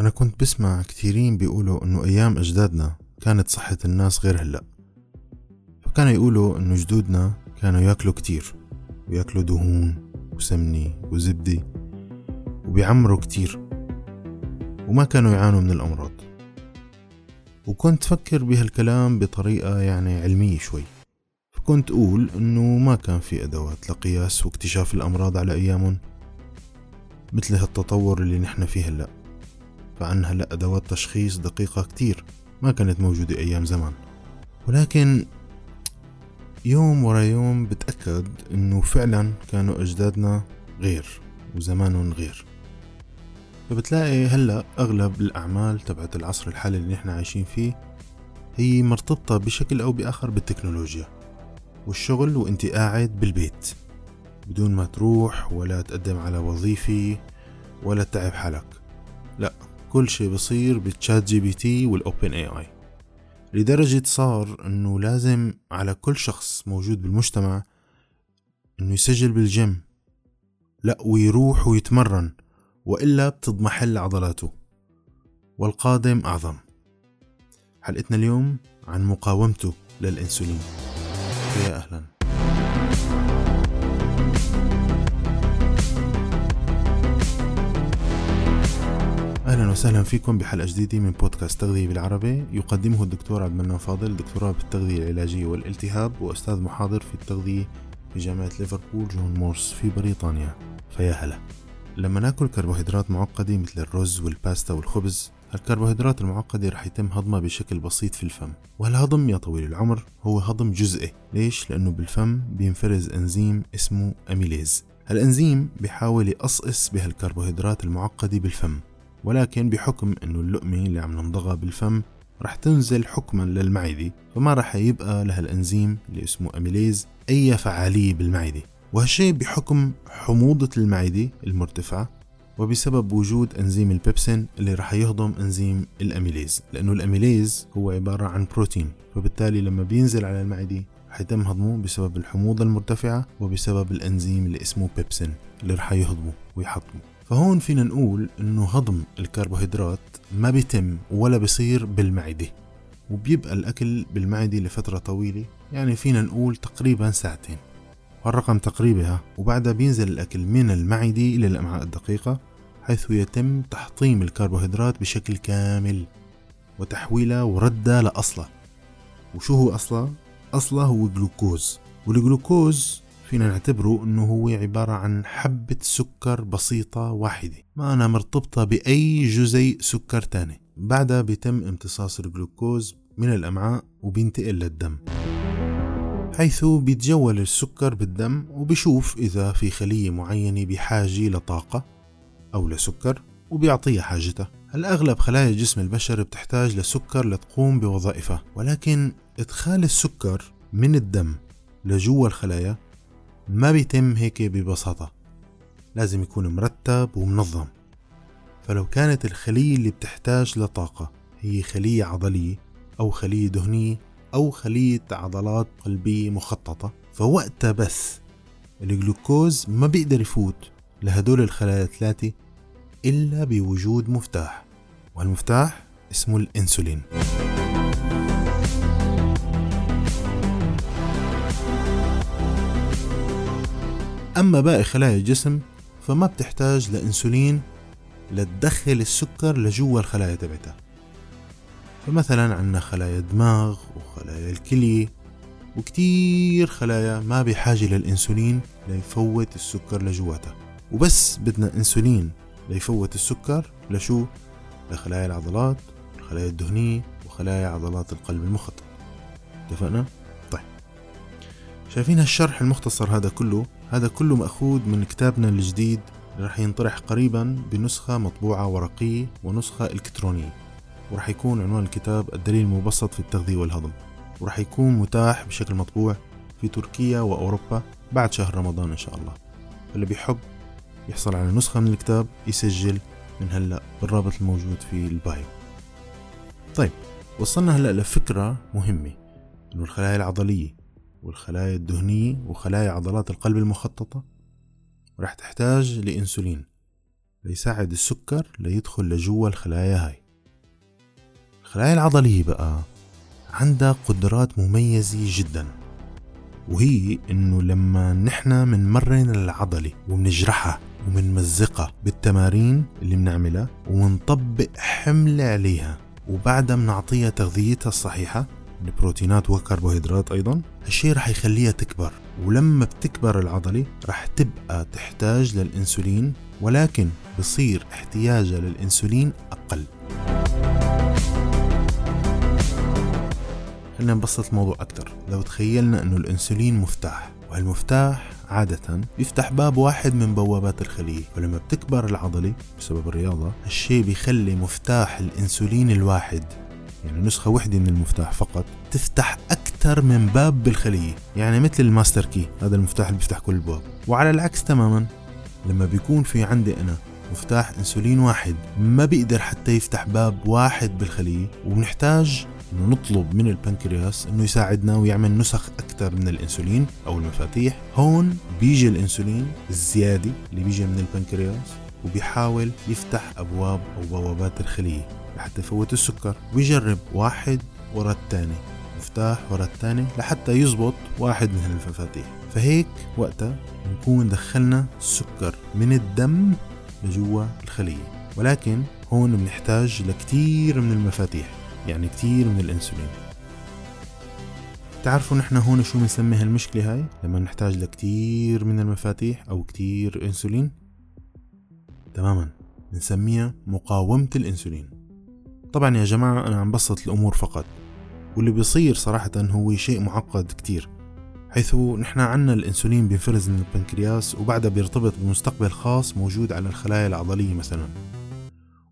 أنا كنت بسمع كثيرين بيقولوا إنه أيام أجدادنا كانت صحة الناس غير هلأ. فكانوا يقولوا إنه جدودنا كانوا ياكلوا كتير وياكلوا دهون وسمنة وزبدة وبيعمروا كتير وما كانوا يعانوا من الأمراض. وكنت فكر بهالكلام بطريقة يعني علمية شوي. فكنت أقول إنه ما كان في أدوات لقياس واكتشاف الأمراض على أيامهم مثل هالتطور اللي نحن فيه هلأ. فعنا هلأ أدوات تشخيص دقيقة كتير ما كانت موجودة أيام زمان. ولكن يوم ورا يوم بتأكد إنه فعلا كانوا أجدادنا غير وزمانهم غير. فبتلاقي هلأ أغلب الأعمال تبعت العصر الحالي اللي نحن عايشين فيه هي مرتبطة بشكل أو بآخر بالتكنولوجيا والشغل وأنت قاعد بالبيت. بدون ما تروح ولا تقدم على وظيفة ولا تتعب حالك. لا كل شي بصير بال ChatGPT وال OpenAI لدرجة صار إنه لازم على كل شخص موجود بالمجتمع إنه يسجل بالجيم لا ويروح ويتمرن وإلا بتضمحل عضلاته. والقادم أعظم. حلقتنا اليوم عن مقاومته للإنسولين. يا أهلا. وسهلا فيكم بحلقة جديدة من بودكاست تغذية بالعربي. يقدمه الدكتور عبد المنان فاضل دكتوراه بالتغذية العلاجية والالتهاب وأستاذ محاضر في التغذية في جامعة ليفربول جون مورس في بريطانيا. فيا هلا. لما نأكل كربوهيدرات معقدة مثل الرز والباستا والخبز الكربوهيدرات المعقدة رح يتم هضمها بشكل بسيط في الفم. والهضم يا طويل العمر هو هضم جزئي. ليش؟ لأنه بالفم بينفرز أنزيم اسمه أميليز. هالأنزيم بيحاول يقصقص بهالكربوهيدرات المعقدة بالفم. ولكن بحكم أنه اللقمة اللي عم نمضغها بالفم رح تنزل حكما للمعدة فما رح يبقى لها الأنزيم اللي اسمه أميليز أي فعالية بالمعدة. وهالشيء بحكم حموضة المعدة المرتفعة وبسبب وجود إنزيم البيبسين اللي رح يهضم إنزيم الأميليز لأنه الأميليز هو عبارة عن بروتين فبالتالي لما بينزل على المعدة رح يتم هضمه بسبب الحموضة المرتفعة وبسبب الإنزيم اللي اسمه بيبسين اللي رح يهضمه ويحطمه. فهون فينا نقول إنه هضم الكربوهيدرات ما بيتم ولا بصير بالمعدة وبيبقى الأكل بالمعدة لفترة طويلة يعني فينا نقول تقريبا ساعتين. والرقم تقريبي ها وبعدها بينزل الأكل من المعدة إلى الأمعاء الدقيقة حيث يتم تحطيم الكربوهيدرات بشكل كامل وتحويلها وردها لأصلها. وشو هو أصلها؟ أصلها هو جلوكوز. والجلوكوز فينا نعتبره إنه هو عبارة عن حبة سكر بسيطة واحدة. ما أنا مرتبطة بأي جزيء سكر تاني. بعدها بيتم امتصاص الجلوكوز من الأمعاء وبينتقل للدم. حيث بيتجول السكر بالدم وبشوف إذا في خلية معينة بحاجة لطاقة أو لسكر وبيعطيها حاجتها. الأغلب خلايا جسم البشر بتحتاج لسكر لتقوم بوظائفها ولكن إدخال السكر من الدم لجوا الخلايا ما بيتم هيك ببساطة. لازم يكون مرتب ومنظم. فلو كانت الخلية اللي بتحتاج لطاقة هي خلية عضلية أو خلية دهنية أو خلية عضلات قلبية مخططة فوقتها بس الجلوكوز ما بيقدر يفوت لهدول الخلايا الثلاثة إلا بوجود مفتاح والمفتاح اسمه الإنسولين. أما باقي خلايا الجسم فما بتحتاج لإنسولين لتدخل السكر لجوا الخلايا تبعتها. فمثلا عندنا خلايا الدماغ وخلايا الكلي وكتير خلايا ما بحاجة للإنسولين ليفوت السكر لجواتها. وبس بدنا إنسولين ليفوت السكر لشو؟ لخلايا العضلات الخلايا الدهنية وخلايا عضلات القلب المخطط. اتفقنا؟ طيب. شايفين هالشرح المختصر هذا كله؟ هذا كله مأخوذ من كتابنا الجديد اللي رح ينطرح قريبا بنسخة مطبوعة ورقية ونسخة إلكترونية. ورح يكون عنوان الكتاب الدليل المبسط في التغذية والهضم. ورح يكون متاح بشكل مطبوع في تركيا وأوروبا بعد شهر رمضان إن شاء الله. اللي بيحب يحصل على نسخة من الكتاب يسجل من هلأ بالرابط الموجود في البايو. طيب وصلنا هلأ لفكرة مهمة إنه الخلايا العضلية والخلايا الدهنية وخلايا عضلات القلب المخططة رح تحتاج لإنسولين ليساعد السكر ليدخل لجوا الخلايا هاي. الخلايا العضلية بقى عندها قدرات مميزة جدا وهي إنه لما نحن منمرن العضلة ومنجرحها ومنمزقها بالتمارين اللي بنعملها ومنطبق حمل عليها وبعدها بنعطيها تغذيتها الصحيحة البروتينات والكربوهيدرات أيضا. هالشي رح يخليها تكبر ولما بتكبر العضلة رح تبقى تحتاج للإنسولين ولكن بصير احتياجها للإنسولين أقل. خلينا نبسط الموضوع أكثر لو تخيلنا أنه الأنسولين مفتاح وهالمفتاح عادة يفتح باب واحد من بوابات الخلية. ولما بتكبر العضلة بسبب الرياضة هالشي بيخلي مفتاح الأنسولين الواحد يعني نسخة وحدة من المفتاح فقط تفتح أكثر من باب بالخلية. يعني مثل الماستر كي هذا المفتاح اللي بيفتح كل الباب. وعلى العكس تماما لما بيكون في عندي أنا مفتاح إنسولين واحد ما بيقدر حتى يفتح باب واحد بالخلية. وبنحتاج إنه نطلب من البنكرياس إنه يساعدنا ويعمل نسخ أكثر من الإنسولين أو المفاتيح. هون بيجي الإنسولين الزيادة اللي بيجي من البنكرياس. وبيحاول يفتح أبواب أو بوابات الخلية لحتى يفوت السكر ويجرب واحد ورا الثاني مفتاح ورا الثاني لحتى يزبط واحد من هالمفاتيح. فهيك وقتها نكون دخلنا السكر من الدم لجوا الخلية. ولكن هون بنحتاج لكتير من المفاتيح يعني كتير من الإنسولين. تعرفوا نحن هون شو بنسمي هالمشكلة هاي؟ لما نحتاج لكتير من المفاتيح أو كتير إنسولين. تماما بنسميها مقاومة الإنسولين. طبعا يا جماعة أنا عم بسط الأمور فقط واللي بيصير صراحة هو شيء معقد كتير. حيث نحن عنا الإنسولين بينفرز من البنكرياس وبعدها بيرتبط بمستقبل خاص موجود على الخلايا العضلية مثلا.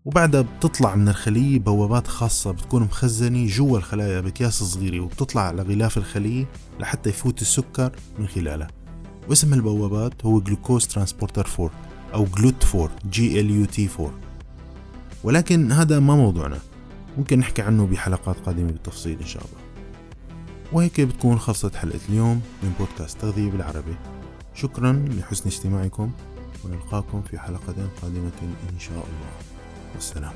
وبعدها بتطلع من الخلية بوابات خاصة بتكون مخزنة جوا الخلايا بأكياس صغيرة وبتطلع على غلاف الخلية لحتى يفوت السكر من خلالها. واسم البوابات هو glucose transporter 4 أو GLUT 4 G L U T 4 ولكن هذا ما موضوعنا. ممكن نحكي عنه بحلقات قادمة بالتفصيل إن شاء الله. وهيك بتكون خلصت حلقة اليوم من بودكاست تغذية بالعربي. شكرا لحسن استماعكم ونلقاكم في حلقة قادمة إن شاء الله. والسلام.